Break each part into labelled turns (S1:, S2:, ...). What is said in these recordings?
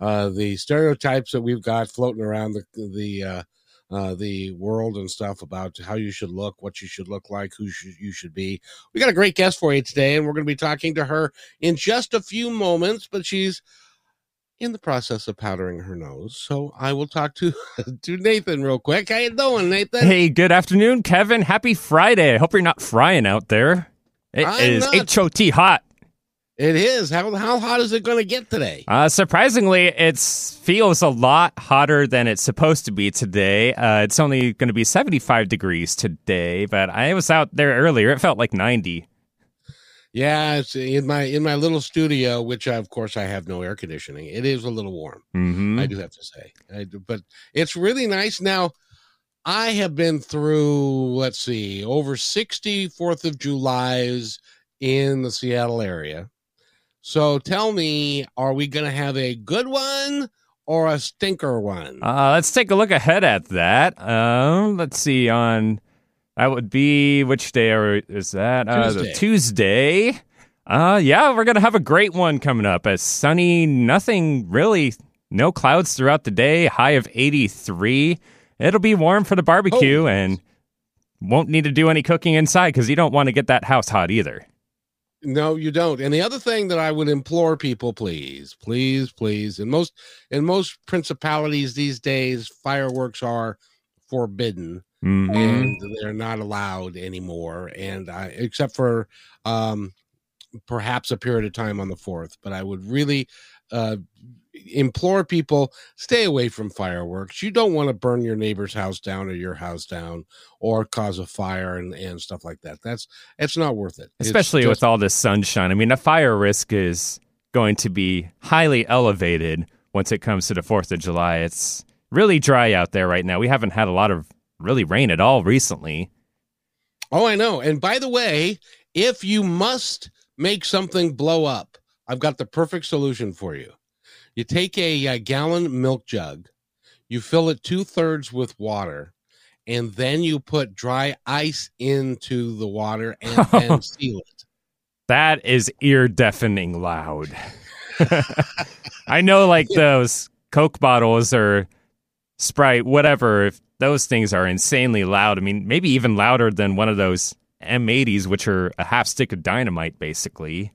S1: uh, the stereotypes that we've got floating around the the uh, uh, the world and stuff about how you should look, what you should look like, who should, you should be. We got a great guest for you today, and we're going to be talking to her in just a few moments. But she's in the process of powdering her nose, so I will talk to to Nathan real quick. How you doing, Nathan?
S2: Hey, good afternoon, Kevin. Happy Friday. I hope you're not frying out there. It
S1: I'm
S2: is
S1: not.
S2: HOT hot.
S1: It is. How how hot is it going to get today?
S2: Uh, surprisingly, it feels a lot hotter than it's supposed to be today. Uh, it's only going to be 75 degrees today, but I was out there earlier. It felt like 90.
S1: Yeah, it's in my in my little studio, which I, of course I have no air conditioning. It is a little warm.
S2: hmm
S1: I do have to say, I do, but it's really nice. Now, I have been through, let's see, over 60 Fourth of July's in the Seattle area. So tell me, are we going to have a good one or a stinker one?
S2: Uh, let's take a look ahead at that. Um, let's see on that would be which day are, is that? Uh, the Tuesday. Uh, yeah, we're gonna have a great one coming up. A sunny, nothing really, no clouds throughout the day. High of eighty three. It'll be warm for the barbecue
S1: Oh.
S2: and won't need to do any cooking inside because you don't want to get that house hot either.
S1: No, you don't. And the other thing that I would implore people, please, please, please, in most in most principalities these days, fireworks are forbidden.
S2: Mhm.
S1: and they're not allowed anymore and I, except for um perhaps a period of time on the 4th but i would really uh implore people stay away from fireworks you don't want to burn your neighbor's house down or your house down or cause a fire and, and stuff like that that's it's not worth it
S2: especially
S1: just-
S2: with all this sunshine. I mean, the fire risk is going to be highly elevated once it comes to the 4th of July. It's really dry out there right now. We haven't had a lot of really rain at all recently.
S1: Oh, I know. And by the way, if you must make something blow up, I've got the perfect solution for you. You take a, uh gallon milk jug, you fill it two thirds with water, and then you put dry ice into the water and then seal it.
S2: That is ear deafening loud. I know, like those Coke bottles or Sprite, whatever, if those things are insanely loud. I mean, maybe even louder than one of those M80s, which are a half stick of dynamite, basically.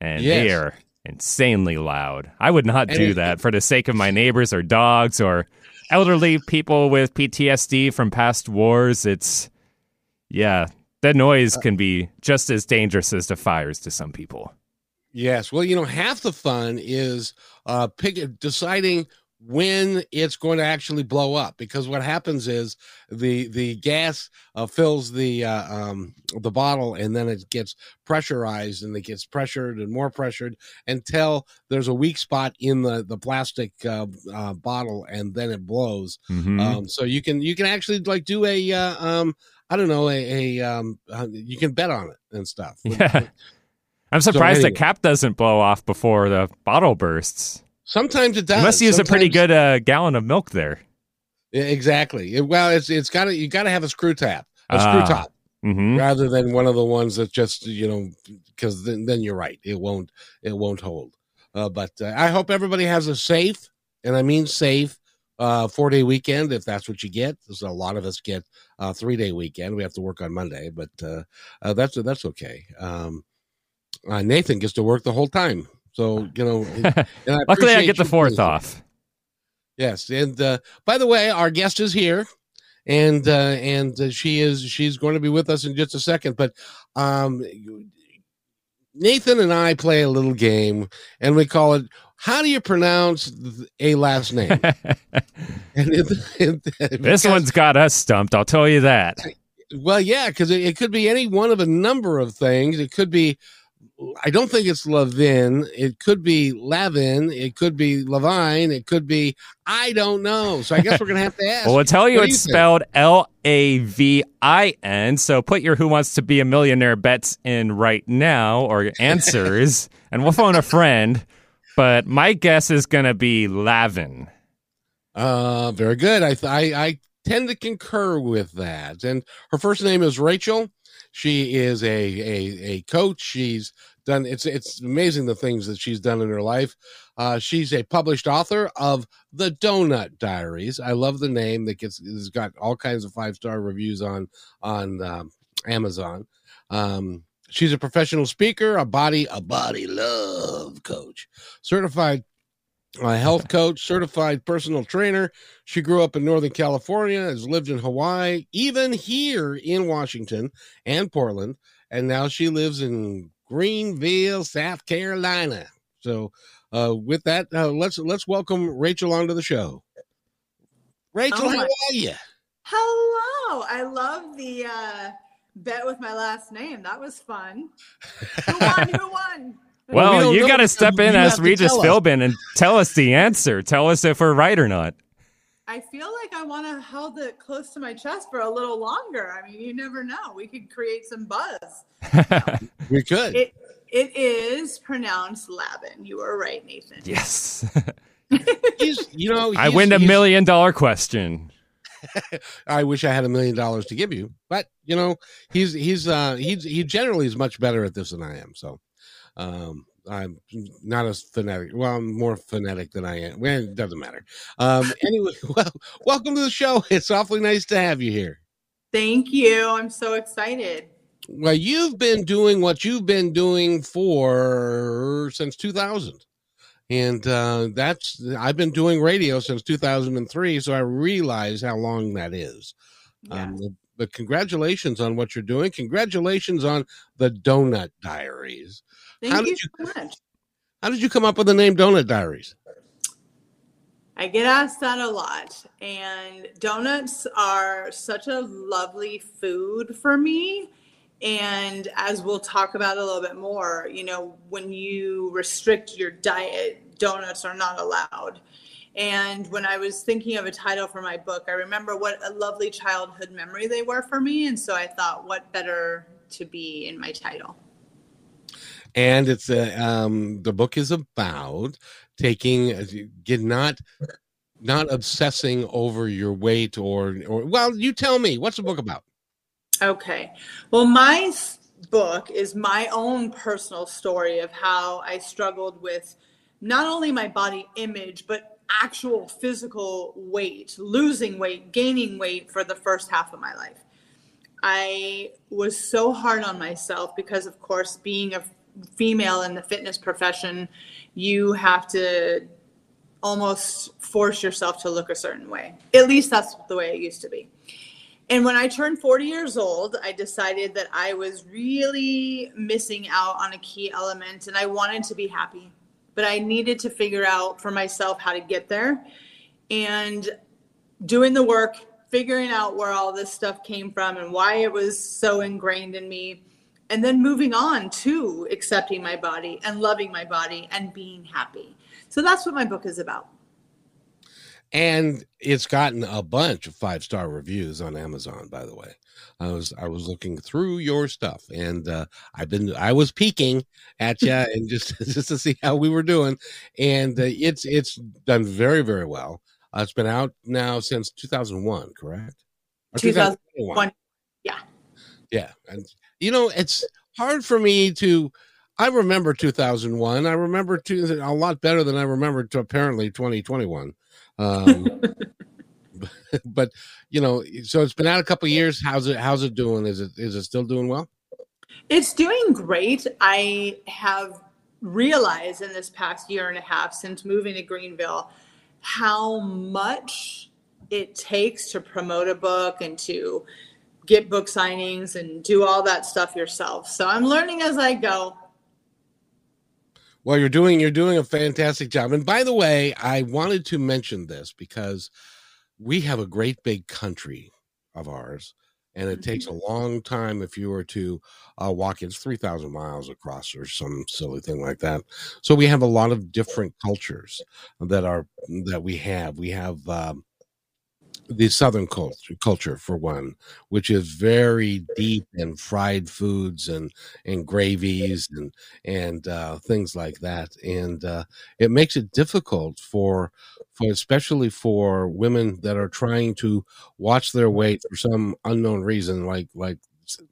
S2: And they are insanely loud. I would not do that for the sake of my neighbors or dogs or elderly people with PTSD from past wars. It's, yeah, that noise can be just as dangerous as the fires to some people.
S1: Yes. Well, you know, half the fun is uh pick deciding when it's going to actually blow up because what happens is the the gas uh, fills the uh, um the bottle and then it gets pressurized and it gets pressured and more pressured until there's a weak spot in the the plastic uh, uh bottle and then it blows
S2: Mhm.
S1: um so you can you can actually like do a uh, um i don't know a, a um uh, you can bet on it and stuff
S2: Yeah. I'm surprised
S1: anyway.
S2: the cap doesn't blow off before the bottle bursts.
S1: Sometimes it does
S2: You must use a pretty good uh, gallon of milk there.
S1: Exactly. It- well, it's it's got to you got to have a screw tap, a
S2: Ah.
S1: screw top,
S2: hmm
S1: rather than one of the ones that just you know because then then you're right, it won't it won't hold. Uh, but uh, I hope everybody has a safe, and I mean safe, uh, four day weekend if that's what you get. There's a lot of us get a three day weekend. We have to work on Monday, but uh, uh, that's that's okay. Um, uh, Nathan gets to work the whole time, so you know. and I
S2: Luckily, I get the fourth
S1: it.
S2: off.
S1: Yes, and uh, by the way, our guest is here, and uh, and uh, she is she's going to be with us in just a second. But um, Nathan and I play a little game, and we call it "How do you pronounce a last name?" and it, it-
S2: this one's got us stumped. I'll tell you that.
S1: well, yeah, because it could be any one of a number of things. It could be I don't think it's Lavin. It could be Lavin. It could be Levine. It could be I don't know. So I guess we're gonna have to ask.
S2: well, we'll tell you it's you spelled L A V I N. So put your Who Wants to Be a Millionaire bets in right now or answers, and we'll phone a friend. But my guess is gonna be Lavin.
S1: Uh, very good. I I, I tend to concur with that. And her first name is Rachel. She is a a, a coach. She's done it's it's amazing the things that she's done in her life. Uh, she's a published author of the Donut Diaries. I love the name that gets has got all kinds of five star reviews on on um, Amazon. Um, she's a professional speaker, a body a body love coach, certified a health coach, certified personal trainer. She grew up in Northern California, has lived in Hawaii, even here in Washington and Portland, and now she lives in Greenville, South Carolina. So, uh, with that, uh, let's let's welcome Rachel onto the show. Rachel, oh how are you?
S3: Hello. I love the uh, bet with my last name. That was fun. Who won? Who won?
S2: Well, you got to step in as Regis Philbin and tell us the answer. Tell us if we're right or not.
S3: I feel like I want to hold it close to my chest for a little longer. I mean, you never know. We could create some buzz.
S1: we could.
S3: It, it is pronounced Lavin. You are right, Nathan.
S2: Yes.
S1: he's, you know,
S2: I win a million dollar question.
S1: I wish I had a million dollars to give you, but you know, he's he's uh he's he generally is much better at this than I am. So um, I'm not as phonetic. Well, I'm more phonetic than I am. Well, it doesn't matter. Um, anyway, well, welcome to the show. It's awfully nice to have you here.
S3: Thank you. I'm so excited.
S1: Well, you've been doing what you've been doing for since 2000. And uh, that's, I've been doing radio since 2003. So I realize how long that is. Yeah. Um, but congratulations on what you're doing. Congratulations on the Donut Diaries.
S3: Thank how you, did you so much.
S1: How did you come up with the name Donut Diaries?
S3: I get asked that a lot. And donuts are such a lovely food for me. And as we'll talk about a little bit more, you know, when you restrict your diet, donuts are not allowed. And when I was thinking of a title for my book, I remember what a lovely childhood memory they were for me. And so I thought, what better to be in my title?
S1: And it's a um the book is about taking uh, get not not obsessing over your weight or or well you tell me what's the book about?
S3: Okay. Well my book is my own personal story of how i struggled with not only my body image but actual physical weight losing weight gaining weight for the first half of my life. I was so hard on myself because of course being a female in the fitness profession, you have to almost force yourself to look a certain way. At least that's the way it used to be. And when I turned 40 years old, I decided that I was really missing out on a key element and I wanted to be happy. But I needed to figure out for myself how to get there. And doing the work, figuring out where all this stuff came from and why it was so ingrained in me and then moving on to accepting my body and loving my body and being happy. So that's what my book is about.
S1: And it's gotten a bunch of five star reviews on Amazon, by the way. I was I was looking through your stuff, and uh, I've been I was peeking at you and just just to see how we were doing, and uh, it's it's done very very well. Uh, it's been out now since 2001, correct?
S3: Or 2001. Yeah.
S1: Yeah, and you know, it's hard for me to. I remember 2001. I remember two, a lot better than I remember to apparently 2021. Um, but you know, so it's been out a couple years. How's it? How's it doing? Is it is it still doing well?
S3: It's doing great. I have realized in this past year and a half since moving to Greenville how much it takes to promote a book and to get book signings and do all that stuff yourself. So I'm learning as I go.
S1: Well, you're doing you're doing a fantastic job. And by the way, I wanted to mention this because we have a great big country of ours and it takes a long time if you were to uh, walk it's 3000 miles across or some silly thing like that so we have a lot of different cultures that are that we have we have um, the southern culture, culture for one which is very deep in fried foods and and gravies and and uh, things like that and uh, it makes it difficult for for especially for women that are trying to watch their weight for some unknown reason like like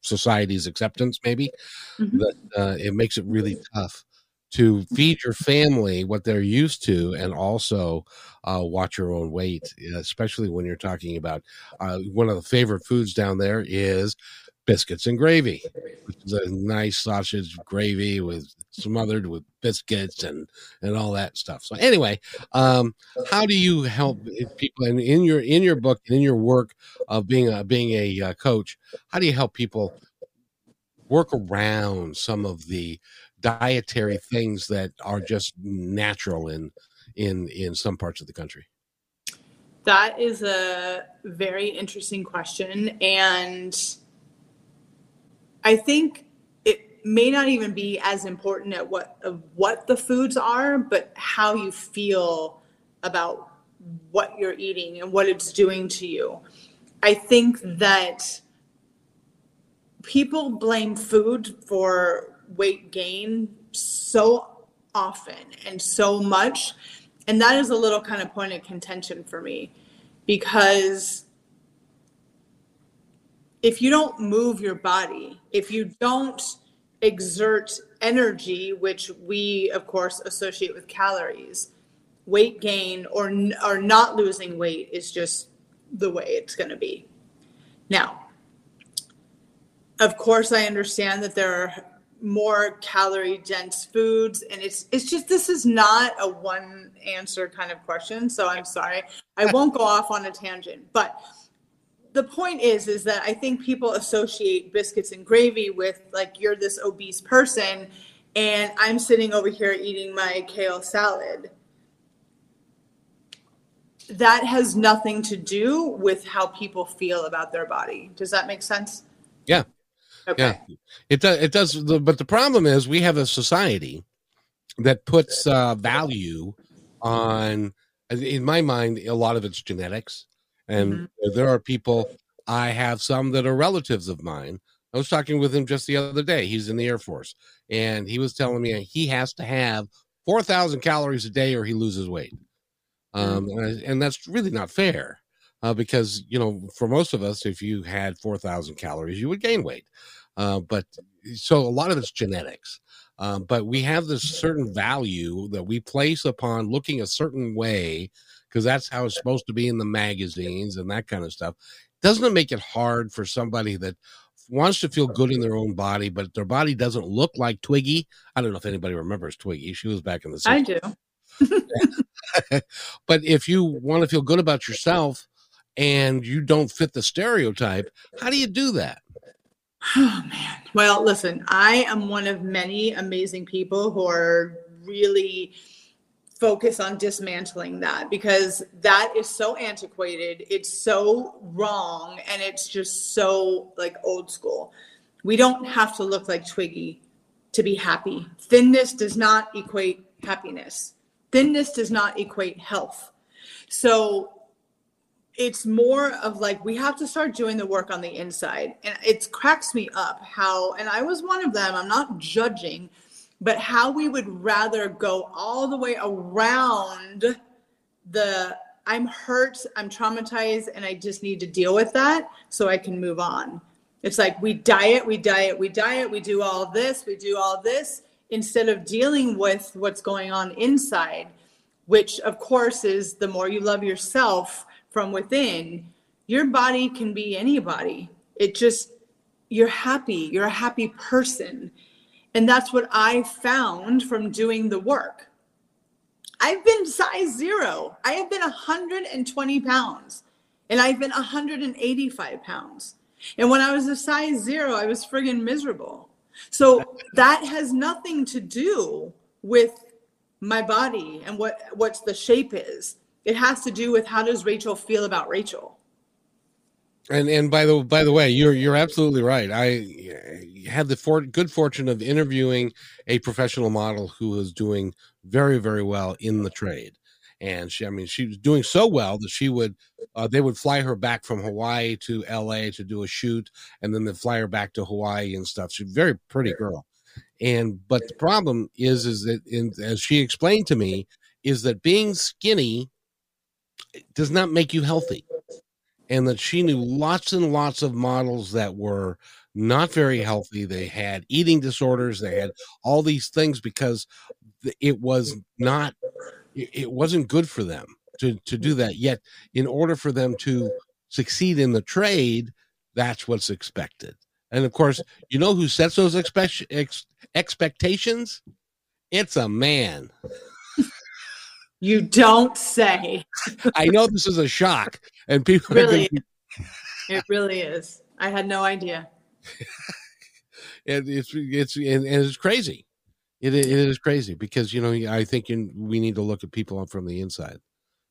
S1: society's acceptance maybe mm-hmm. that uh, it makes it really tough to feed your family what they're used to and also uh, watch your own weight, especially when you're talking about uh, one of the favorite foods down there is biscuits and gravy, which is a nice sausage gravy with smothered with biscuits and and all that stuff. So anyway, um, how do you help people in, in your in your book in your work of being a being a uh, coach? How do you help people work around some of the dietary things that are just natural in in in some parts of the country?
S3: That is a very interesting question and I think it may not even be as important at what of what the foods are, but how you feel about what you're eating and what it's doing to you. I think that people blame food for weight gain so often and so much. And that is a little kind of point of contention for me because if you don't move your body, if you don't exert energy, which we, of course, associate with calories, weight gain or, or not losing weight is just the way it's going to be. Now, of course, I understand that there are more calorie dense foods. And it's it's just this is not a one answer kind of question. So i'm sorry. I won't go off on a tangent. But the point is is that i think people associate biscuits and gravy with like you're this obese person and i'm sitting over here eating my kale salad. That has nothing to do with how people feel about their body. Does that make sense?
S1: Yeah Okay. Yeah, it does. It does. But the problem is, we have a society that puts uh, value on. In my mind, a lot of it's genetics, and mm-hmm. there are people. I have some that are relatives of mine. I was talking with him just the other day. He's in the Air Force, and he was telling me he has to have four thousand calories a day or he loses weight. Um, mm-hmm. and, and that's really not fair. Uh, because you know for most of us if you had 4000 calories you would gain weight uh, but so a lot of it's genetics. Um, but we have this certain value that we place upon looking a certain way because that's how it's supposed to be in the magazines and that kind of stuff. Doesn't it make it hard for somebody that wants to feel good in their own body, but their body doesn't look like Twiggy? I don't know if anybody remembers Twiggy. She was back in the 60s.
S3: I do.
S1: but if you want to feel good about yourself and you don't fit the stereotype, how do you do that?
S3: Oh man. Well, listen, I am one of many amazing people who are really focused on dismantling that because that is so antiquated, it's so wrong, and it's just so like old school. We don't have to look like Twiggy to be happy. Thinness does not equate happiness. Thinness does not equate health. So it's more of like we have to start doing the work on the inside. And it cracks me up how and i was one of them i'm not judging but how we would rather go all the way around the i'm hurt i'm traumatized and i just need to deal with that so i can move on. It's like we diet we diet we diet we do all this we do all this instead of dealing with what's going on inside which of course is the more you love yourself from within, your body can be anybody. It just, you're happy, you're a happy person. And that's what I found from doing the work. I've been size zero. I have been 120 pounds and I've been 185 pounds. And when I was a size zero, I was friggin' miserable. So that has nothing to do with my body and what what's the shape is. It has to do with how does Rachel feel about Rachel.
S1: And and by the by the way, you're you're absolutely right. I had the for, good fortune of interviewing a professional model who was doing very very well in the trade, and she I mean she was doing so well that she would uh, they would fly her back from Hawaii to L.A. to do a shoot, and then they fly her back to Hawaii and stuff. She's a very pretty girl, and but the problem is is that in, as she explained to me is that being skinny does not make you healthy. And that she knew lots and lots of models that were not very healthy. They had eating disorders, they had all these things because it was not it wasn't good for them to to do that. Yet in order for them to succeed in the trade that's what's expected. And of course you know who sets those expect, ex, expectations? It's a man
S3: you don't say.
S1: I know this is a shock, and people
S3: really, been... it really is. I had no idea.
S1: and it's it's and, it's crazy. It, it is crazy because you know I think you, we need to look at people from the inside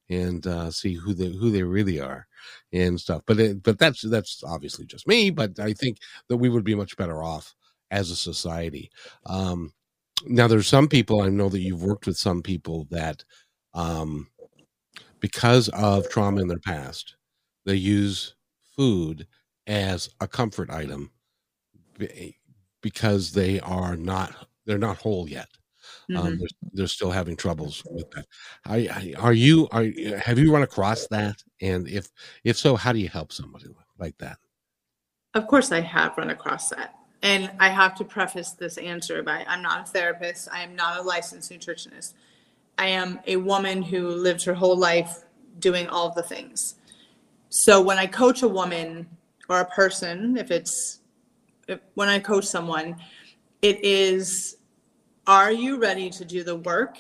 S1: and uh, see who they who they really are and stuff. But it, but that's that's obviously just me. But I think that we would be much better off as a society. Um, now, there's some people I know that you've worked with some people that um, because of trauma in their past, they use food as a comfort item because they are not they're not whole yet. Um, mm-hmm. Um, they're, they're, still having troubles with that. Are, are you are have you run across that? And if if so, how do you help somebody like that?
S3: Of course, I have run across that. And I have to preface this answer by I'm not a therapist. I am not a licensed nutritionist. I am a woman who lived her whole life doing all the things. So when I coach a woman or a person, if it's if, when I coach someone, it is are you ready to do the work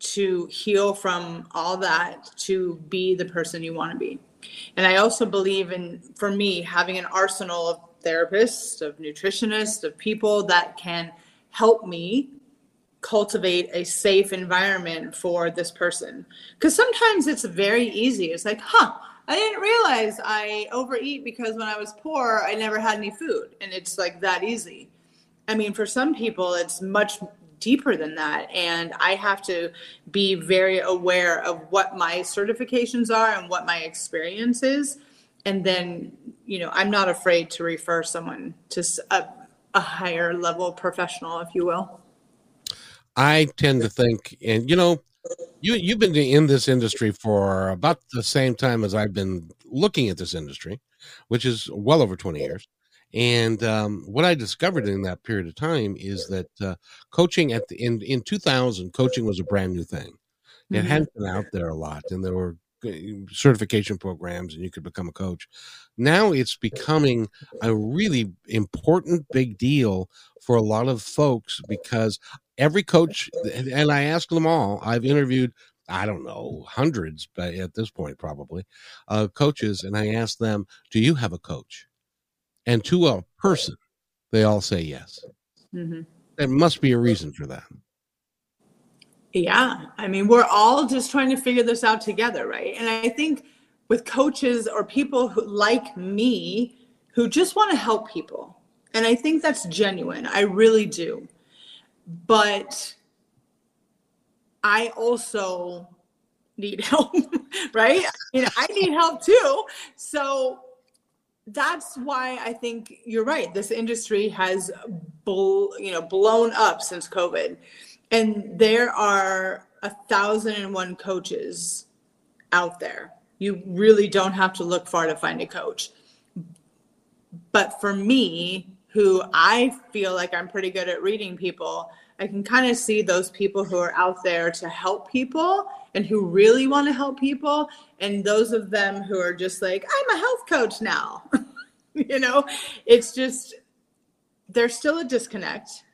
S3: to heal from all that to be the person you want to be? And I also believe in, for me, having an arsenal of therapists, of nutritionists, of people that can help me cultivate a safe environment for this person. Because sometimes it's very easy. It's like, huh, I didn't realize I overeat because when I was poor, I never had any food. And it's like that easy. I mean, for some people, it's much deeper than that. And I have to be very aware of what my certifications are and what my experience is. And then, you know, I'm not afraid to refer someone to a, a higher level professional, if you will.
S1: I tend to think, and you know, you you've been in this industry for about the same time as I've been looking at this industry, which is well over twenty years. And um, what I discovered in that period of time is that uh, coaching at the in in 2000, coaching was a brand new thing. It mm-hmm. hadn't been out there a lot, and there were certification programs and you could become a coach. Now it's becoming a really important big deal for a lot of folks because every coach, and I asked them all, I've interviewed, I don't know, hundreds, but at this point, probably, uh, coaches, and I asked them, Do you have a coach? And to a person, they all say yes. Mm-hmm. There must be a reason for that.
S3: Yeah. I mean, we're all just trying to figure this out together, right? And I think with coaches or people who like me who just want to help people. And I think that's genuine. I really do. But I also need help, right? You know, I need help too. So that's why I think you're right. This industry has, bl- you know, blown up since COVID and there are a thousand and one coaches out there. You really don't have to look far to find a coach. But for me, who I feel like I'm pretty good at reading people, I can kind of see those people who are out there to help people and who really want to help people, and those of them who are just like, I'm a health coach now. you know, it's just, there's still a disconnect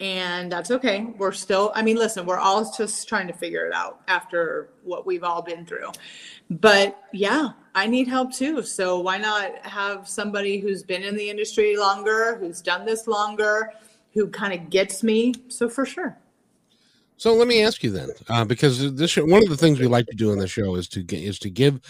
S3: and that's okay. We're still, I mean, listen, we're all just trying to figure it out after what we've all been through. But yeah, I need help too. So why not have somebody who's been in the industry longer, who's done this longer, who kind of gets me? So for sure.
S1: So let me ask you then, uh, because this show, one of the things we like to do on the show is to get, is to give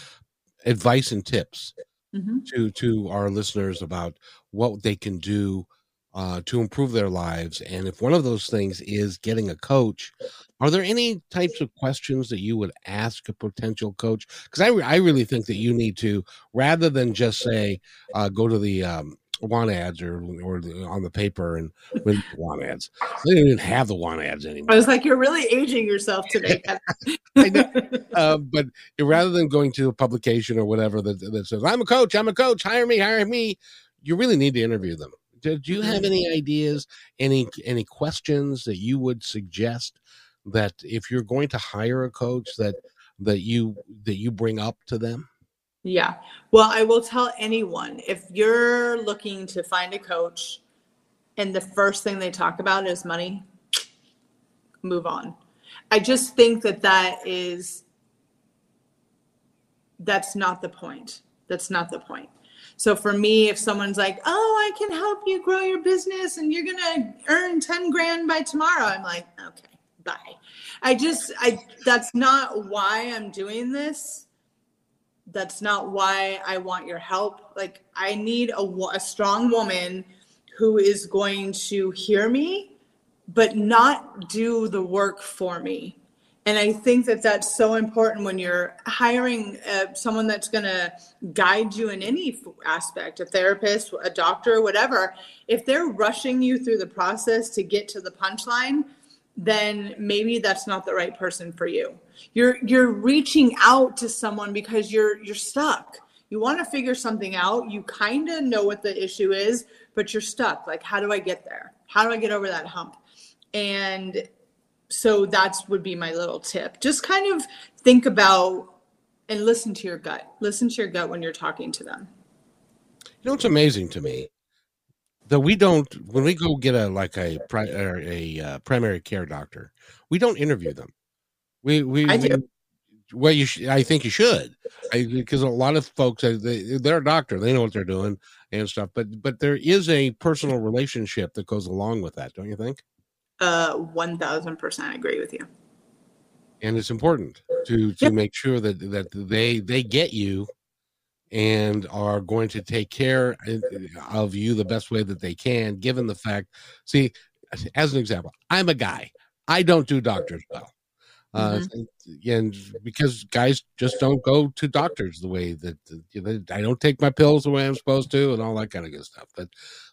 S1: advice and tips mm-hmm. to to our listeners about what they can do uh, to improve their lives. And if one of those things is getting a coach, are there any types of questions that you would ask a potential coach? Because I, re- I really think that you need to, rather than just say, uh, go to the um, want ads or or the, on the paper and with want ads. They don't even have the want ads anymore.
S3: I was like, you're really aging yourself today.
S1: uh, but rather than going to a publication or whatever that, that says, I'm a coach, I'm a coach, hire me, hire me, you really need to interview them. Do, do you have any ideas, any any questions that you would suggest that if you're going to hire a coach that that you that you bring up to them?
S3: Yeah. Well, I will tell anyone if you're looking to find a coach and the first thing they talk about is money, move on. I just think that that is that's not the point. That's not the point. So for me, if someone's like, "Oh, I can help you grow your business and you're going to earn 10 grand by tomorrow." I'm like, "Okay, bye." I just I that's not why I'm doing this that's not why I want your help. Like, I need a, a strong woman who is going to hear me, but not do the work for me. And I think that that's so important when you're hiring uh, someone that's going to guide you in any aspect a therapist, a doctor, whatever. If they're rushing you through the process to get to the punchline, then maybe that's not the right person for you. You're you're reaching out to someone because you're you're stuck. You want to figure something out. You kind of know what the issue is, but you're stuck. Like how do I get there? How do I get over that hump? And so that's would be my little tip. Just kind of think about and listen to your gut. Listen to your gut when you're talking to them.
S1: You know what's amazing to me that we don't when we go get a like a a uh, primary care doctor, we don't interview them. We we, I do. We, well, you sh- I think you should, because a lot of folks uh, they, they're a doctor, they know what they're doing and stuff. But but there is a personal relationship that goes along with that, don't you think?
S3: Uh, one thousand percent agree with you.
S1: And it's important to to yep. make sure that that they they get you and are going to take care uh, of you the best way that they can, given the fact. See, as an example, I'm a guy. I don't do doctors well. Uh, mm-hmm. and because guys just don't go to doctors the way that you know, I don't take my pills the way I'm supposed to, and all that kind of good stuff. But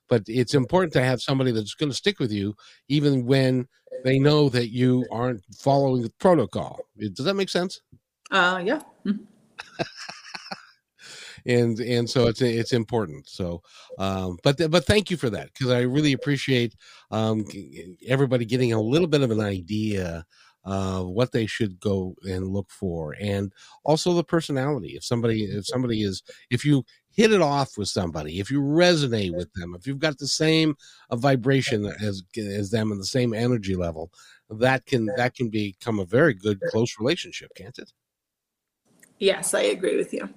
S1: but it's important to have somebody that's going to stick with you, even when they know that you aren't following the protocol. Does that make sense?
S3: Uh, yeah. Mm-hmm.
S1: And and so it's it's important. So, um, but but thank you for that because I really appreciate um, everybody getting a little bit of an idea uh, what they should go and look for, and also the personality. If somebody, if somebody is, if you hit it off with somebody, if you resonate with them, if you've got the same uh, vibration as as them and the same energy level, that can that can become a very good close relationship, can't it?
S3: Yes, I agree with you.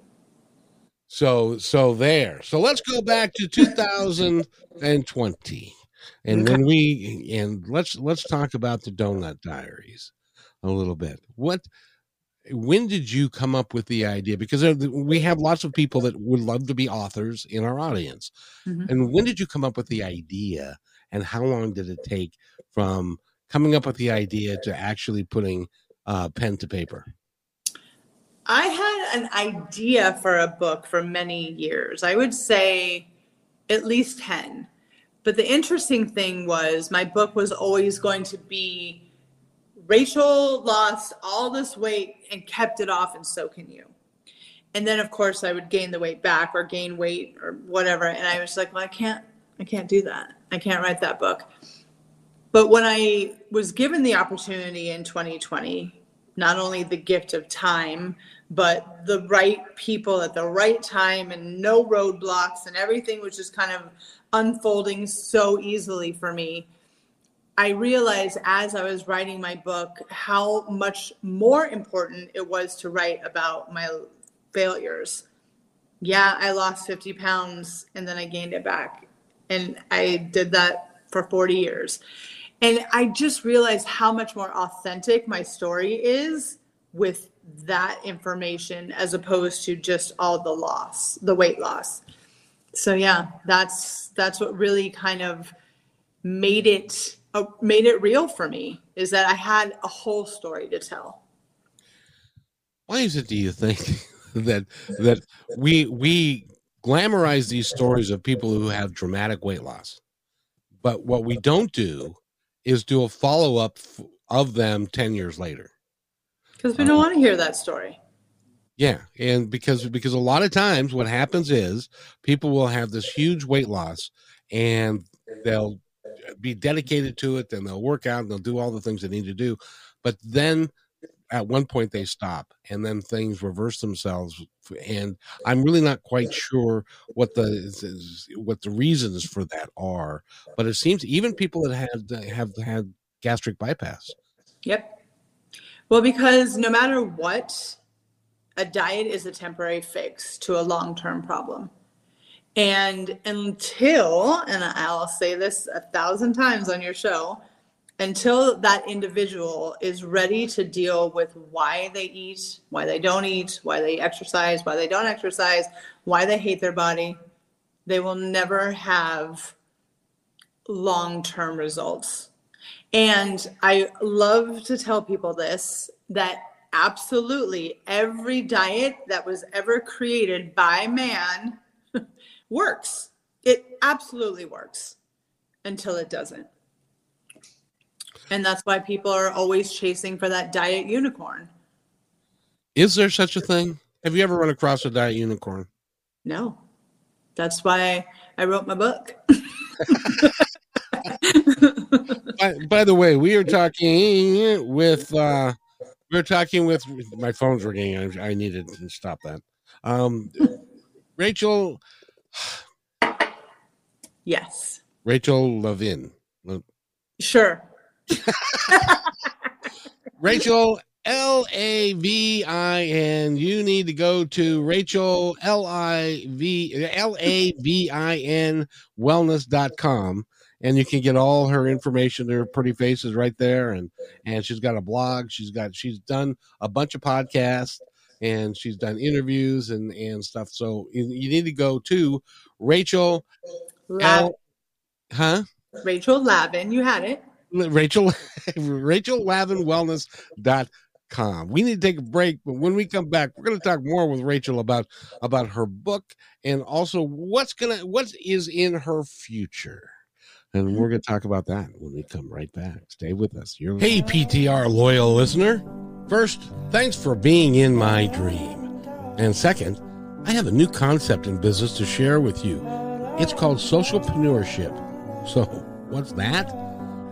S1: So so there. So let's go back to 2020. And okay. when we and let's let's talk about the Donut Diaries a little bit. What when did you come up with the idea because we have lots of people that would love to be authors in our audience. Mm-hmm. And when did you come up with the idea and how long did it take from coming up with the idea to actually putting uh, pen to paper?
S3: I had an idea for a book for many years. I would say at least 10. But the interesting thing was my book was always going to be Rachel lost all this weight and kept it off, and so can you. And then, of course, I would gain the weight back or gain weight or whatever. And I was like, well, I can't, I can't do that. I can't write that book. But when I was given the opportunity in 2020, not only the gift of time, but the right people at the right time and no roadblocks and everything was just kind of unfolding so easily for me. I realized as I was writing my book how much more important it was to write about my failures. Yeah, I lost 50 pounds and then I gained it back. And I did that for 40 years. And I just realized how much more authentic my story is with that information as opposed to just all the loss, the weight loss. So yeah, that's that's what really kind of made it uh, made it real for me is that I had a whole story to tell.
S1: Why is it do you think that that we we glamorize these stories of people who have dramatic weight loss? But what we don't do is do a follow up of them 10 years later.
S3: Because we don't um, want to hear that story.
S1: Yeah, and because because a lot of times what happens is people will have this huge weight loss and they'll be dedicated to it and they'll work out and they'll do all the things they need to do, but then at one point they stop and then things reverse themselves and i'm really not quite sure what the what the reasons for that are but it seems even people that had have had gastric bypass.
S3: Yep. Well because no matter what a diet is a temporary fix to a long-term problem. And until and i'll say this a thousand times on your show until that individual is ready to deal with why they eat, why they don't eat, why they exercise, why they don't exercise, why they hate their body, they will never have long term results. And I love to tell people this that absolutely every diet that was ever created by man works. It absolutely works until it doesn't. And that's why people are always chasing for that diet unicorn.
S1: Is there such a thing? Have you ever run across a diet unicorn?
S3: No. That's why I wrote my book.
S1: by, by, the way, we are talking with uh we're talking with my phone's ringing. I, I needed to stop that. Um Rachel
S3: Yes.
S1: Rachel Levin.
S3: Sure.
S1: Rachel L A V I N. You need to go to Rachel L I V L A V I N wellness.com and you can get all her information. Her pretty faces right there. And and she's got a blog. She's got she's done a bunch of podcasts and she's done interviews and and stuff. So you, you need to go to Rachel
S3: L,
S1: huh?
S3: Rachel Lavin. You had it.
S1: Rachel Rachel Lavin Wellness com. We need to take a break, but when we come back, we're going to talk more with Rachel about about her book and also what's gonna what is in her future. And we're going to talk about that when we come right back. Stay with us. You're hey, PTR loyal listener. First, thanks for being in my dream. And second, I have a new concept in business to share with you. It's called socialpreneurship. So, what's that?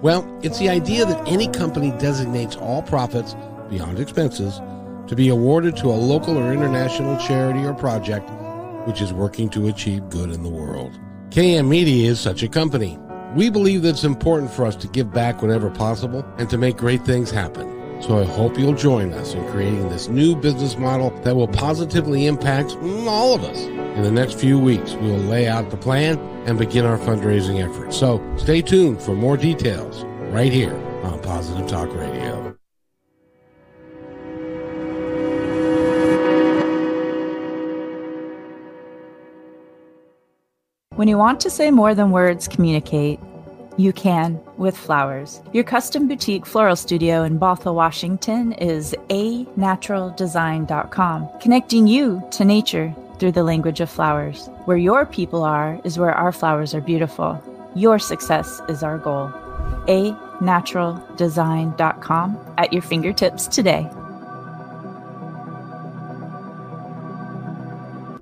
S1: Well, it's the idea that any company designates all profits beyond expenses to be awarded to a local or international charity or project which is working to achieve good in the world. KM Media is such a company. We believe that it's important for us to give back whenever possible and to make great things happen. So I hope you'll join us in creating this new business model that will positively impact all of us. In the next few weeks, we will lay out the plan and begin our fundraising efforts. So stay tuned for more details right here on Positive Talk Radio.
S4: When you want to say more than words communicate, you can with flowers. Your custom boutique floral studio in Bothell, Washington is a naturaldesign.com, connecting you to nature through the language of flowers. Where your people are is where our flowers are beautiful. Your success is our goal. A naturaldesign.com at your fingertips today.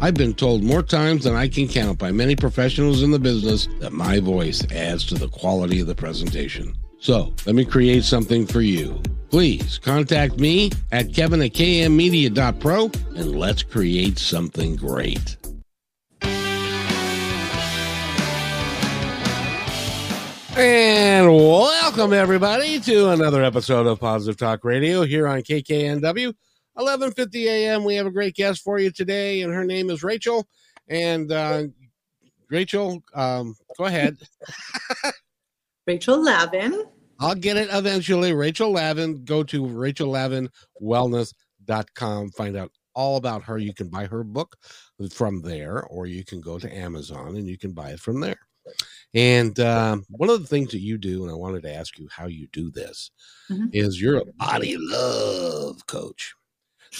S1: I've been told more times than I can count by many professionals in the business that my voice adds to the quality of the presentation. So let me create something for you. please contact me at kevin at kmmedia.pro and let's create something great. And welcome everybody to another episode of Positive Talk Radio here on KKNW. 11:50 a.m. We have a great guest for you today, and her name is Rachel. And uh, Rachel, um, go ahead.
S3: Rachel Lavin.
S1: I'll get it eventually. Rachel Lavin. Go to rachellavinwellness.com. Find out all about her. You can buy her book from there, or you can go to Amazon and you can buy it from there. And um, one of the things that you do, and I wanted to ask you how you do this, mm-hmm. is you're a body love coach.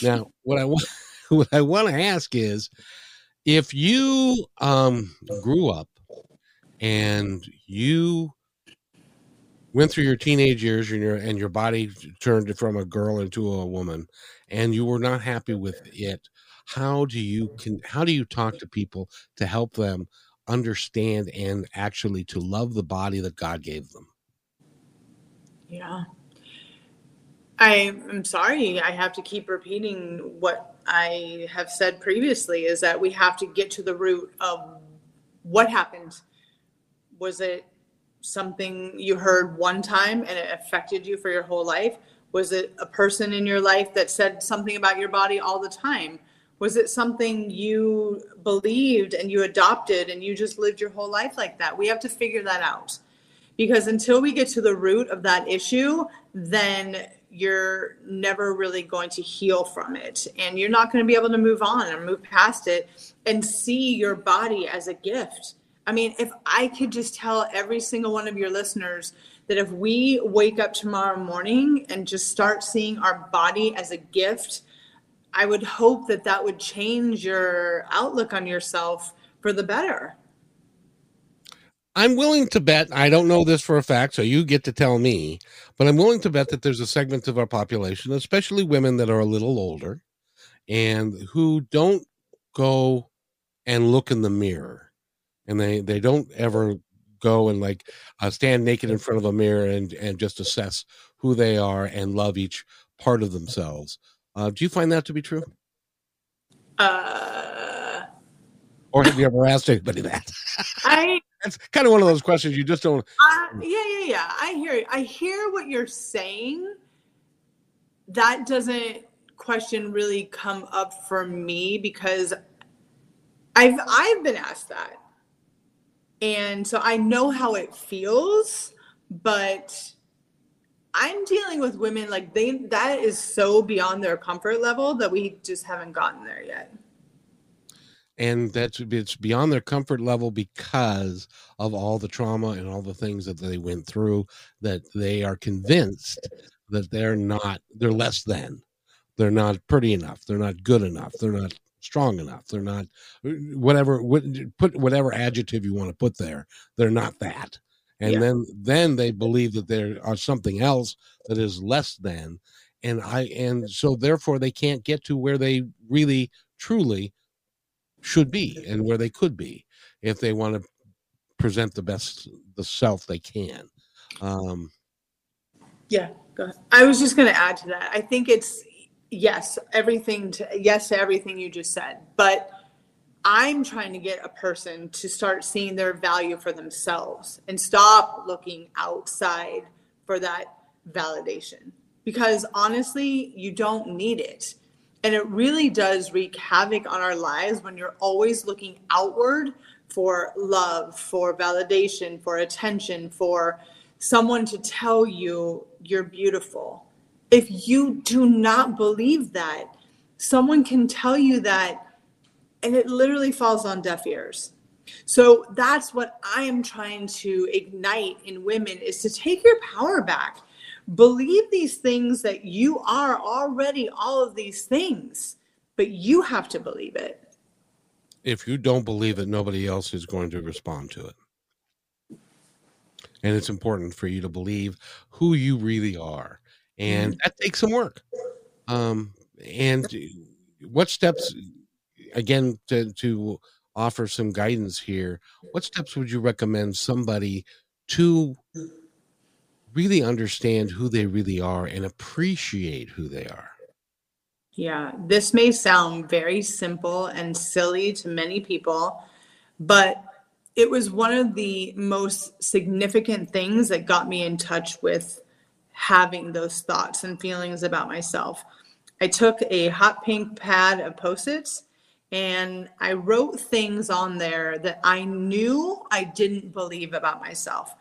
S1: Now, what I want, what I want to ask is, if you um, grew up and you went through your teenage years and your and your body turned from a girl into a woman and you were not happy with it how do you can how do you talk to people to help them understand and actually to love the body that god gave them?
S3: Yeah i am sorry i have to keep repeating what i have said previously is that we have to get to the root of what happened was it something you heard one time and it affected you for your whole life? Was it a person in your life that said something about your body all the time? Was it something you believed and you adopted and you just lived your whole life like that? We have to figure that out. Because until we get to the root of that issue, then you're never really going to heal from it. And you're not going to be able to move on and move past it and see your body as a gift I mean, if I could just tell every single one of your listeners that if we wake up tomorrow morning and just start seeing our body as a gift, I would hope that that would change your outlook on yourself for the better.
S1: I'm willing to bet, I don't know this for a fact, so you get to tell me, but I'm willing to bet that there's a segment of our population, especially women that are a little older and who don't go and look in the mirror and they they don't ever go and like uh, stand naked in front of a mirror and and just assess who they are and love each part of themselves. Uh, do you find that to be true?
S3: Uh,
S1: or have you ever asked anybody that?
S3: I.
S1: That's kind of one of those questions you just don't.
S3: Uh, yeah, yeah, yeah. I hear. I hear what you're saying. That doesn't question really come up for me because I've I've been asked that and so I know how it feels, but I'm dealing with women like they that is so beyond their comfort level that we just haven't gotten there yet.
S1: And that's it's beyond their comfort level because of all the trauma and all the things that they went through that they are convinced that they're not they're less than. They're not pretty enough. They're not good enough. They're not strong enough. They're not uh, whatever put whatever adjective you want to put there. They're not that. And yeah. then then they believe that there are something else that is less than and I and so therefore they can't get to where they really truly should be and where they could be if they want to present the best the self they can. Um
S3: yeah, go ahead. I was just going to add to that. I think it's yes, everything to yes to everything you just said. But I'm trying to get a person to start seeing their value for themselves and stop looking outside for that validation. Because honestly, you don't need it. And it really does wreak havoc on our lives when you're always looking outward for love, for validation, for attention, for someone to tell you you're beautiful if you do not believe that, someone can tell you that and it literally falls on deaf ears. So that's what I am trying to ignite in women is to take your power back. Believe these things that you are already all of these things, but you have to believe it.
S1: If you don't believe it, nobody else is going to respond to it. And it's important for you to believe who you really are and mm-hmm. that takes some work. Um, and what steps, again, to, to offer some guidance here, what steps would you recommend somebody to really understand who they really are and appreciate who they are.
S3: Yeah, this may sound very simple and silly to many people, but it was one of the most significant things that got me in touch with having those thoughts and feelings about myself. I took a hot pink pad of post its and I wrote things on there that I knew I didn't believe about myself.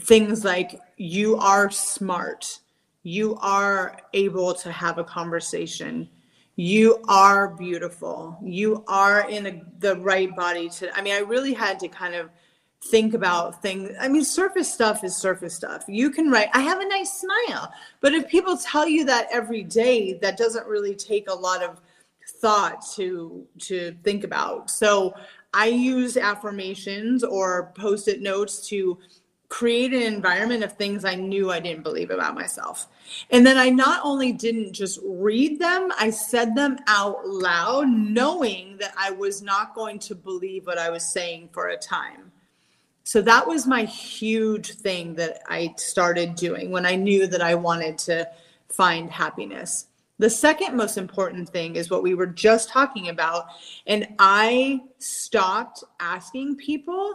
S3: Things like, you are smart, you are able to have a conversation, you are beautiful, you are in a, the right body to. I mean, I really had to kind of think about things. I mean, surface stuff is surface stuff. You can write, I have a nice smile. But if people tell you that every day, that doesn't really take a lot of thought to to think about. So I use affirmations or post-it notes to create an environment of things I knew I didn't believe about myself. And then I not only didn't just read them, I said them out loud, knowing that I was not going to believe what I was saying for a time. So that was my huge thing that I started doing when I knew that I wanted to find happiness. The second most important thing is what we were just talking about. And I stopped asking people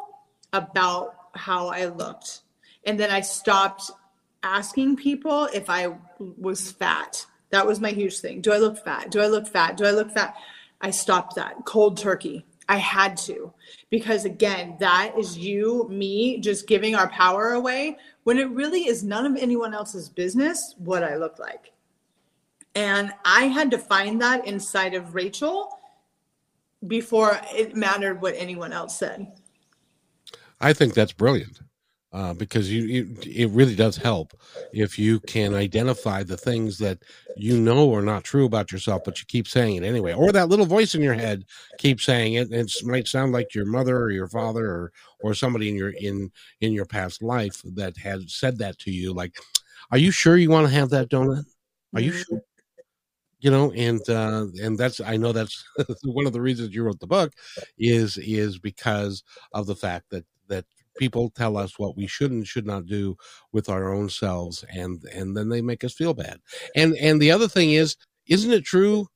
S3: about how I looked. And then I stopped asking people if I was fat. That was my huge thing. Do I look fat? Do I look fat? Do I look fat? I stopped that cold turkey. I had to because again, that is you, me just giving our power away when it really is none of anyone else's business what I look like. And I had to find that inside of Rachel before it mattered what anyone else said.
S1: I think that's brilliant uh, because you, you, it really does help if you can identify the things that you know are not true about yourself, but you keep saying it anyway, or that little voice in your head keeps saying it. It might sound like your mother or your father or or somebody in your in in your past life that has said that to you. Like, are you sure you want to have that donut? Are you sure? you know and uh and that's i know that's one of the reasons you wrote the book is is because of the fact that that people tell us what we should and should not do with our own selves and and then they make us feel bad and and the other thing is isn't it true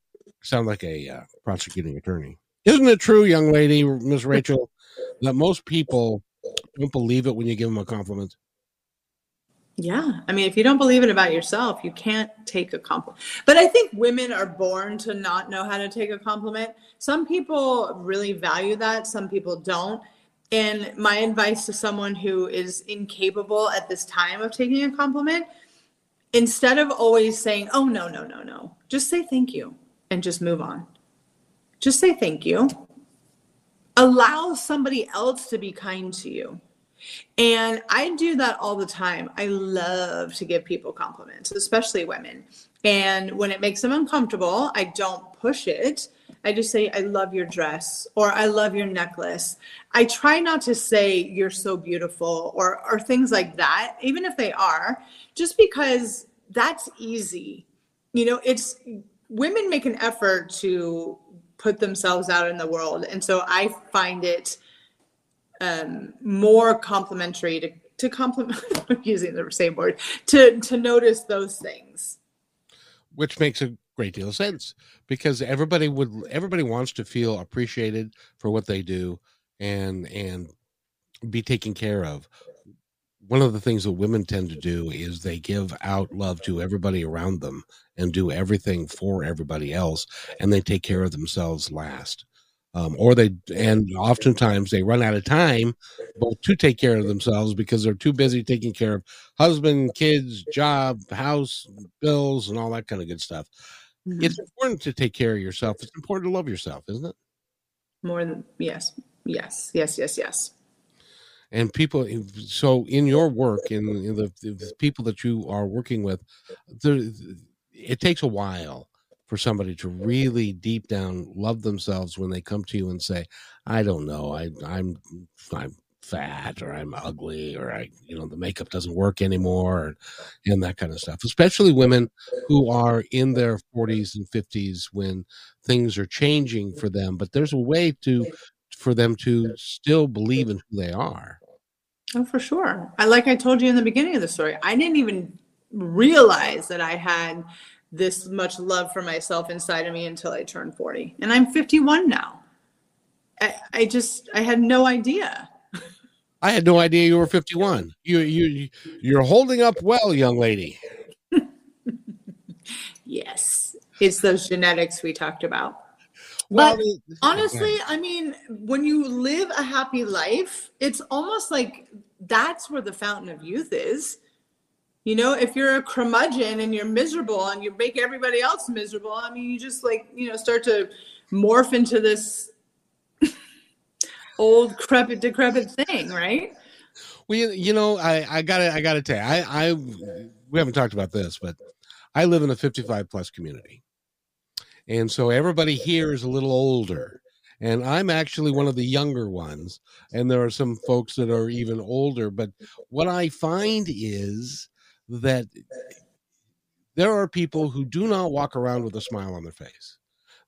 S1: sound like a uh, prosecuting attorney isn't it true young lady miss rachel that most people don't believe it when you give them a compliment
S3: yeah. I mean, if you don't believe it about yourself, you can't take a compliment. But I think women are born to not know how to take a compliment. Some people really value that, some people don't. And my advice to someone who is incapable at this time of taking a compliment, instead of always saying, oh, no, no, no, no, just say thank you and just move on. Just say thank you. Allow somebody else to be kind to you. And I do that all the time. I love to give people compliments, especially women. And when it makes them uncomfortable, I don't push it. I just say, I love your dress or I love your necklace. I try not to say you're so beautiful or, or things like that, even if they are, just because that's easy. You know, it's women make an effort to put themselves out in the world. And so I find it um, more complimentary to, to compliment, using the same word, to, to notice those things.
S1: Which makes a great deal of sense because everybody would everybody wants to feel appreciated for what they do and and be taken care of. One of the things that women tend to do is they give out love to everybody around them and do everything for everybody else and they take care of themselves last. Um, or they and oftentimes they run out of time both to take care of themselves because they're too busy taking care of husband kids job house bills and all that kind of good stuff mm-hmm. it's important to take care of yourself. It's important to love yourself isn't it?
S3: More than yes yes yes yes yes.
S1: And people so in your work in, in the, the, people that you are working with there, it takes a while for somebody to really deep down love themselves when they come to you and say, "I don't know, I, I'm I'm fat or I'm ugly or I you know the makeup doesn't work anymore and, and that kind of stuff." Especially women who are in their 40s and 50s when things are changing for them, but there's a way to for them to still believe in who they are.
S3: Oh, for sure. I like I told you in the beginning of the story, I didn't even realize that I had this much love for myself inside of me until I turned 40. And I'm 51 now. I, I just I had no idea.
S1: I had no idea you were 51. You you you're holding up well, young lady.
S3: yes. It's those genetics we talked about. Well, but honestly, I mean, when you live a happy life, it's almost like that's where the fountain of youth is. You know, if you're a curmudgeon and you're miserable and you make everybody else miserable, I mean, you just like, you know, start to morph into this old, crepit, decrepit thing, right?
S1: Well, you know, I, I gotta, I gotta tell you, I, I, we haven't talked about this, but I live in a 55 plus community. And so everybody here is a little older. And I'm actually one of the younger ones. And there are some folks that are even older. But what I find is that there are people who do not walk around with a smile on their face.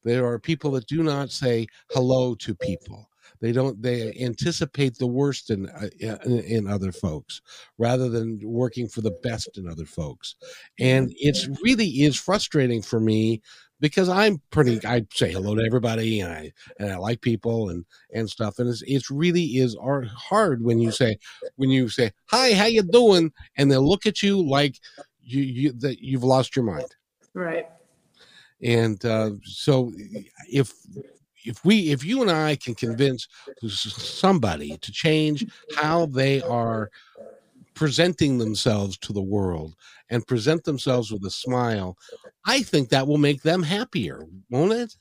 S1: There are people that do not say hello to people. They don't. They anticipate the worst in uh, in, in other folks rather than working for the best in other folks, and it's really is frustrating for me because I'm pretty. I say hello to everybody, and I and I like people and and stuff. And it's it's really is hard when you say when you say hi, how you doing, and they look at you like you you that you've lost your mind.
S3: Right.
S1: And uh, so if if we if you and I can convince somebody to change how they are presenting themselves to the world and present themselves with a smile, I think that will make them happier, won't it?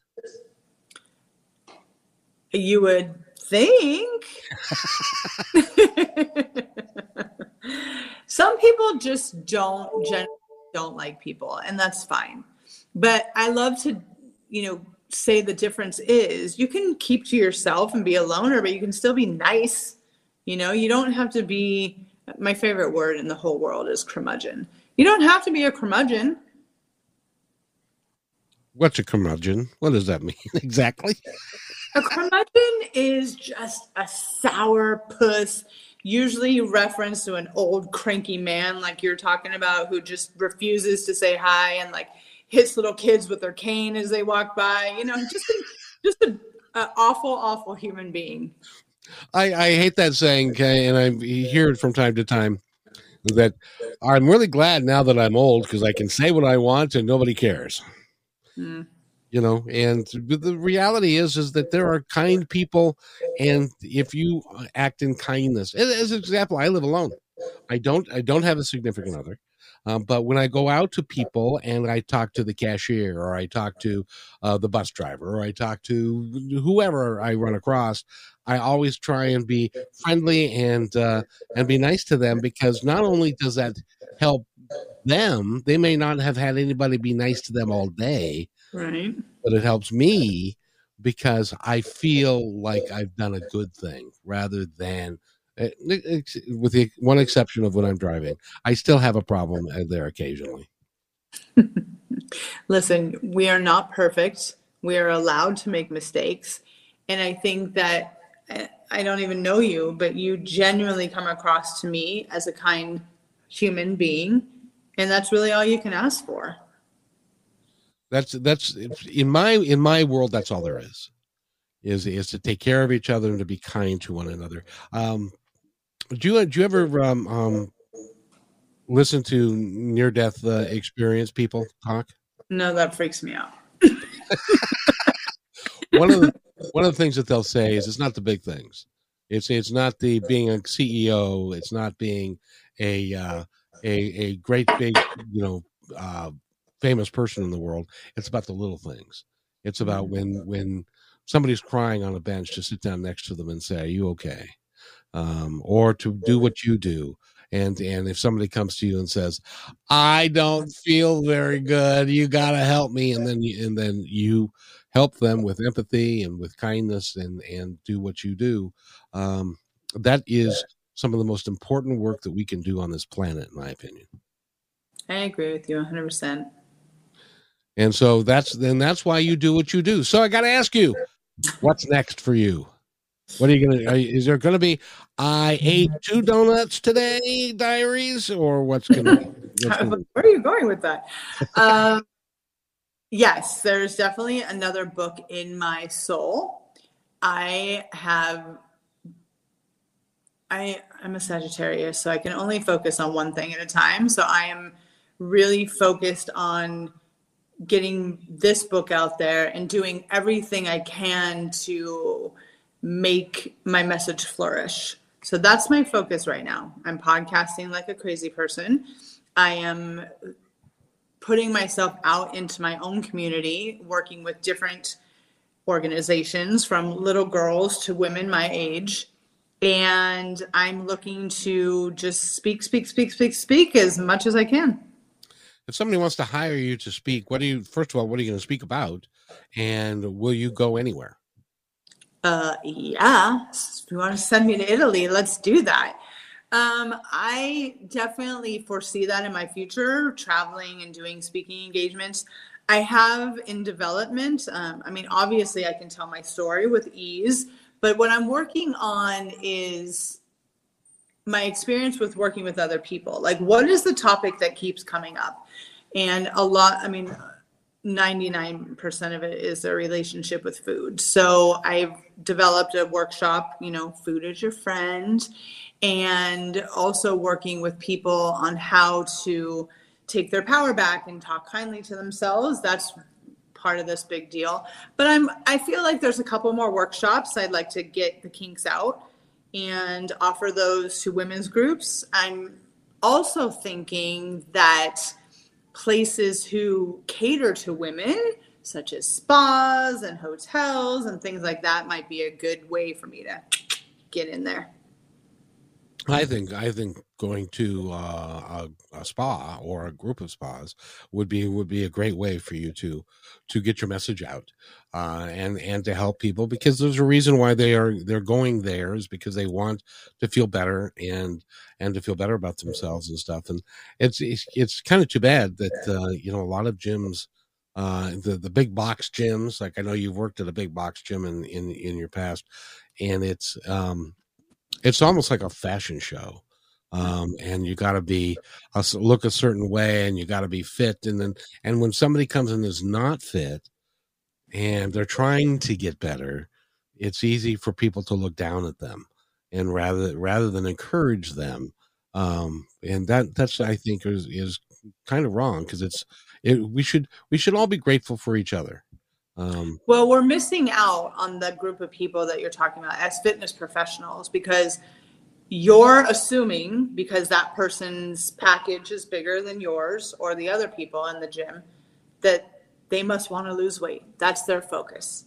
S3: You would think. Some people just don't generally don't like people, and that's fine. But I love to, you know, say the difference is you can keep to yourself and be a loner, but you can still be nice. You know, you don't have to be my favorite word in the whole world is curmudgeon. You don't have to be a curmudgeon.
S1: What's a curmudgeon? What does that mean exactly?
S3: A curmudgeon is just a sour puss, usually reference to an old cranky man like you're talking about who just refuses to say hi and like hits little kids with their cane as they walk by. You know, just a, just a, a awful, awful human being.
S1: I, I hate that saying, Kay, and I hear it from time to time. That I'm really glad now that I'm old because I can say what I want and nobody cares. Mm. You know, and the reality is is that there are kind people, and if you act in kindness, as an example, I live alone. I don't I don't have a significant other. Um, but when I go out to people and I talk to the cashier or I talk to uh, the bus driver or I talk to whoever I run across, I always try and be friendly and uh, and be nice to them because not only does that help them, they may not have had anybody be nice to them all day,
S3: right?
S1: But it helps me because I feel like I've done a good thing rather than with the one exception of when I'm driving. I still have a problem there occasionally.
S3: Listen, we are not perfect. We are allowed to make mistakes. And I think that uh, I don't even know you, but you genuinely come across to me as a kind human being. And that's really all you can ask for.
S1: That's that's in my in my world that's all there is is is to take care of each other and to be kind to one another. Um, do you do you ever um, um listen to near death uh, experience people talk?
S3: No, that freaks me out.
S1: one of the one of the things that they'll say is it's not the big things. It's it's not the being a CEO. It's not being a uh, a a great big you know uh, famous person in the world. It's about the little things. It's about when when somebody's crying on a bench to sit down next to them and say, "Are you okay?" Um, or to do what you do. And and if somebody comes to you and says, "I don't feel very good, you got to help me," and then you, and then you help them with empathy and with kindness and and do what you do, um, that is some of the most important work that we can do on this planet, in my opinion.
S3: I agree with you 100. percent
S1: And so that's then that's why you do what you do. So I got to ask you, what's next for you? What are you gonna? Are you, is there gonna be? I ate two donuts today, diaries, or what's gonna? What's
S3: gonna Where are you going with that? um, yes, there's definitely another book in my soul. I have. I I'm a Sagittarius, so I can only focus on one thing at a time. So I am really focused on getting this book out there and doing everything I can to make my message flourish. So that's my focus right now. I'm podcasting like a crazy person. I am putting myself out into my own community, working with different organizations from little girls to women my age. And I'm looking to just speak, speak, speak, speak, speak as much as I can.
S1: If somebody wants to hire you to speak, what do you, first of all, what are you going to speak about? And will you go anywhere?
S3: Uh, yeah, if you want to send me to Italy, let's do that. Um, I definitely foresee that in my future, traveling and doing speaking engagements. I have in development, um, I mean, obviously, I can tell my story with ease, but what I'm working on is my experience with working with other people. Like, what is the topic that keeps coming up? And a lot, I mean, 99% of it is a relationship with food. So I've developed a workshop, you know, food is your friend, and also working with people on how to take their power back and talk kindly to themselves. That's part of this big deal. But I'm I feel like there's a couple more workshops I'd like to get the kinks out and offer those to women's groups. I'm also thinking that places who cater to women, such as spas and hotels and things like that, might be a good way for me to get in there.
S1: I think I think going to uh, a, a, spa or a group of spas would be would be a great way for you to to get your message out uh, and and to help people because there's a reason why they are they're going there is because they want to feel better and and to feel better about themselves and stuff. And it's it's, it's kind of too bad that uh, you know a lot of gyms uh, the the big box gyms like I know you've worked at a big box gym in in in your past and it's um it's almost like a fashion show um, and you got to be look a certain way and you got to be fit and then and when somebody comes in is not fit and they're trying to get better it's easy for people to look down at them and rather rather than encourage them um, and that that's i think is is kind of wrong because it's it, we should we should all be grateful for each other
S3: um, well we're missing out on the group of people that you're talking about as fitness professionals because you're assuming because that person's package is bigger than yours or the other people in the gym that they must want to lose weight. That's their focus.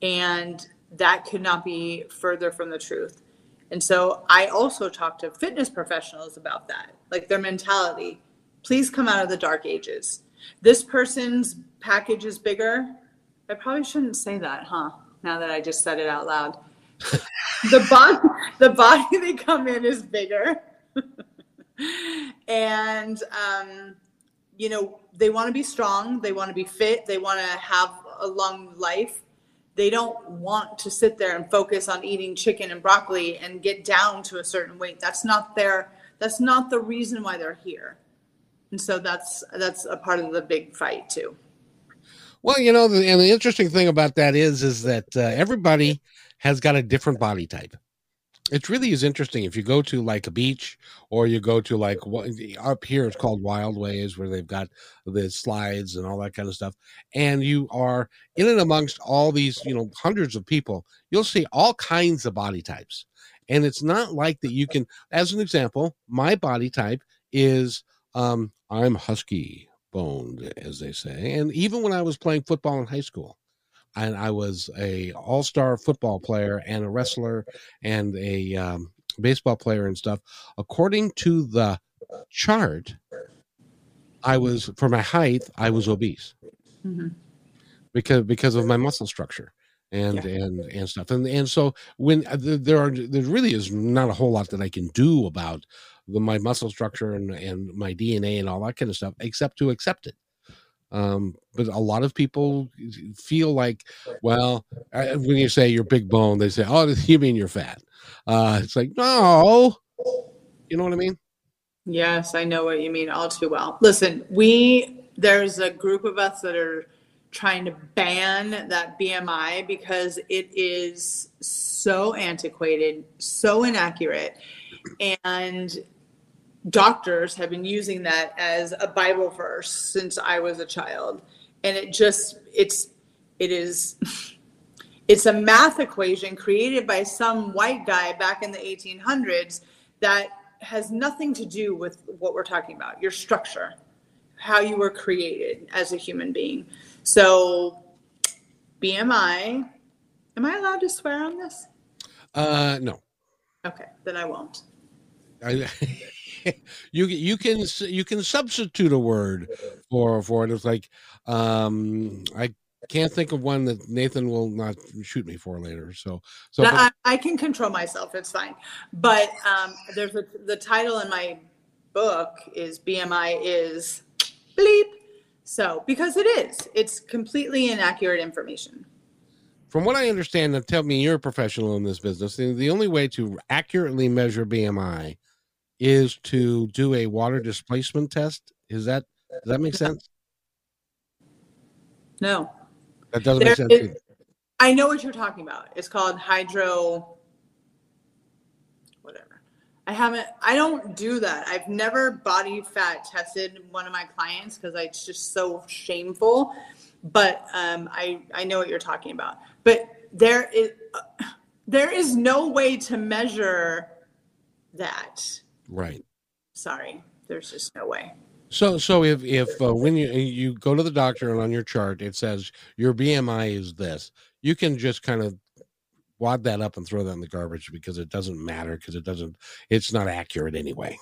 S3: And that could not be further from the truth. And so I also talk to fitness professionals about that, like their mentality. Please come out of the dark ages. This person's package is bigger. I probably shouldn't say that, huh? Now that I just said it out loud the body the body they come in is bigger. And um, you know they want to be strong they want to be fit they want to have a long life. They don't want to sit there and focus on eating chicken and broccoli and get down to a certain weight. That's not their that's not the reason why they're here. And so that's that's a part of the big fight too.
S1: Well you know the, and the interesting thing about that is is that uh, everybody has got a different body type. It really is interesting if you go to like a beach or you go to like up here, it's called Wild Ways, where they've got the slides and all that kind of stuff. And you are in and amongst all these, you know, hundreds of people, you'll see all kinds of body types. And it's not like that you can, as an example, my body type is um, I'm husky boned, as they say. And even when I was playing football in high school, and I was a all star football player and a wrestler and a um, baseball player and stuff. According to the chart, I was for my height, I was obese mm-hmm. because because of my muscle structure and yeah. and and stuff and and so when uh, there are there really is not a whole lot that I can do about the, my muscle structure and and my DNA and all that kind of stuff except to accept it Um, but a lot of people feel like, well, when you say you're big bone, they say, "Oh, you mean you're fat?" Uh, it's like, no, you know what I mean?
S3: Yes, I know what you mean all too well. Listen, we there's a group of us that are trying to ban that BMI because it is so antiquated, so inaccurate, and doctors have been using that as a Bible verse since I was a child, and it just it's it is. It's a math equation created by some white guy back in the 1800s that has nothing to do with what we're talking about your structure, how you were created as a human being. So, BMI, am I allowed to swear on this?
S1: Uh, no.
S3: Okay, then I won't.
S1: I, you you can you can substitute a word for for it. It's like um, I can't think of one that Nathan will not shoot me for later. So, so
S3: but, I, I, can control myself. It's fine. But um, there's a, the title in my book is BMI is bleep. So because it is, it's completely inaccurate information.
S1: From what I understand, and tell me you're a professional in this business. The, the only way to accurately measure BMI is to do a water displacement test. Is that does that make sense?
S3: No.
S1: That doesn't there, make sense. It,
S3: I know what you're talking about. It's called hydro. Whatever. I haven't. I don't do that. I've never body fat tested one of my clients because it's just so shameful. But um, I I know what you're talking about. But there is uh, there is no way to measure that.
S1: Right.
S3: Sorry. There's just no way.
S1: So, so if if uh, when you you go to the doctor and on your chart it says your BMI is this, you can just kind of wad that up and throw that in the garbage because it doesn't matter because it doesn't it's not accurate anyway.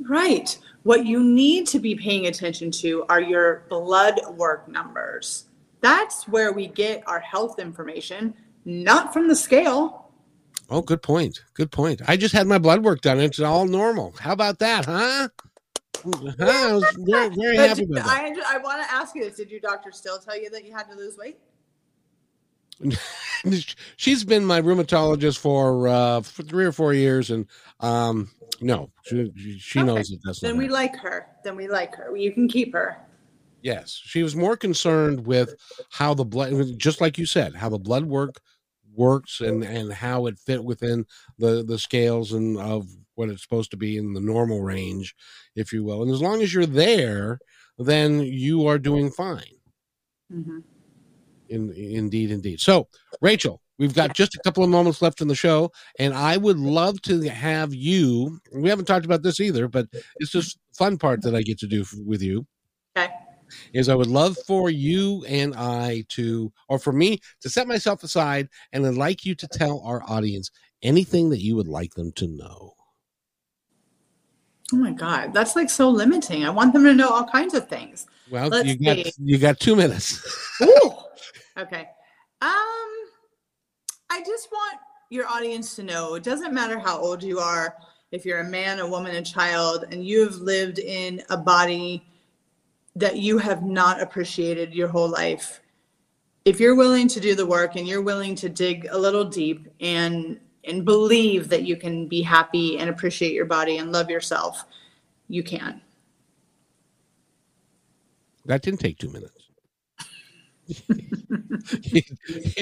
S3: Right. What you need to be paying attention to are your blood work numbers. That's where we get our health information, not from the scale.
S1: Oh, good point. Good point. I just had my blood work done. It's all normal. How about that, huh? I was very, very happy
S3: about that. I, I want to ask you this. Did your doctor still tell you that you had to lose weight?
S1: She's been my rheumatologist for, uh, for three or four years, and um, no, she, she okay. knows that that's
S3: then we like her. Then we like her. You can keep her.
S1: Yes, she was more concerned with how the blood, just like you said, how the blood work works and and how it fit within the the scales and of what it's supposed to be in the normal range, if you will. And as long as you're there, then you are doing fine. Mm-hmm. In, indeed, indeed. So, Rachel, we've got just a couple of moments left in the show, and I would love to have you. We haven't talked about this either, but it's just fun part that I get to do with you.
S3: Okay.
S1: Is I would love for you and I to, or for me to set myself aside and I'd like you to tell our audience anything that you would like them to know.
S3: Oh my God, that's like so limiting. I want them to know all kinds of things.
S1: Well, Let's you got see. you got two minutes.
S3: Ooh. Okay. Um, I just want your audience to know it doesn't matter how old you are, if you're a man, a woman, a child, and you have lived in a body that you have not appreciated your whole life. If you're willing to do the work and you're willing to dig a little deep and and believe that you can be happy and appreciate your body and love yourself, you can.
S1: That didn't take two minutes. you,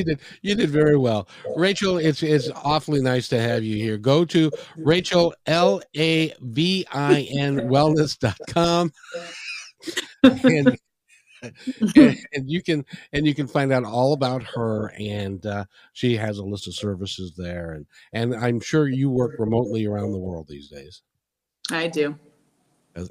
S1: did you did very well rachel it's it's awfully nice to have you here go to rachel l-a-v-i-n wellness.com and and, you can and you can find out all about her and uh, she has a list of services there and and i'm sure you work remotely around the world these days.
S3: I do.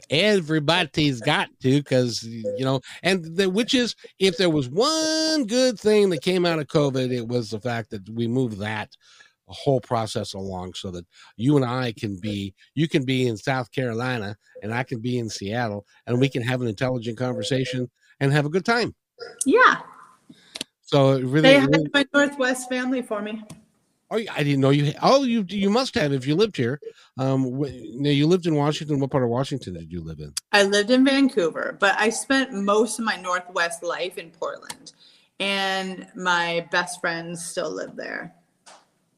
S1: Everybody's got to because you know and the, which is if there was one good thing that came out of covid it was the fact that we moved that whole process along so that you and I can be you can be in South Carolina and I can be in Seattle and we can have an intelligent conversation and have a good time.
S3: Yeah.
S1: So really,
S3: they had my Northwest family for me.
S1: Oh, I didn't know you. Oh, you you must have if you lived here. Um, now you lived in Washington. What part of Washington did you live in?
S3: I lived in Vancouver, but I spent most of my Northwest life in Portland, and my best friends still live there.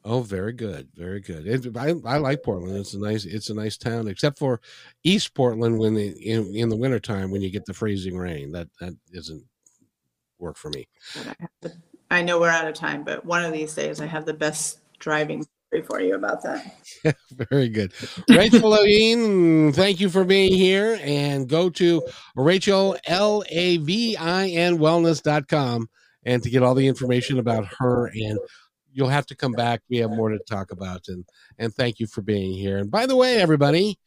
S1: Oh, very good, very good. It, I, I like Portland. It's a nice it's a nice town, except for East Portland when the in, in the wintertime when you get the freezing rain. That that doesn't work for me.
S3: I know we're out of time, but one of these days I have the best driving story for you about that.
S1: Very good. Rachel Lavin, thank you for being here. And go to Rachel, L A V I N wellness.com and to get all the information about her. And you'll have to come back. We have more to talk about. And, and thank you for being here. And by the way, everybody,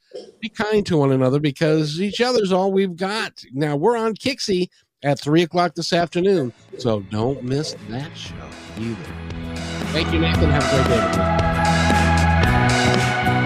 S1: be kind to one another because each other's all we've got. Now, we're on Kixie at 3 o'clock this afternoon. So don't miss that show either. Thank you, Nathan. Have a great day.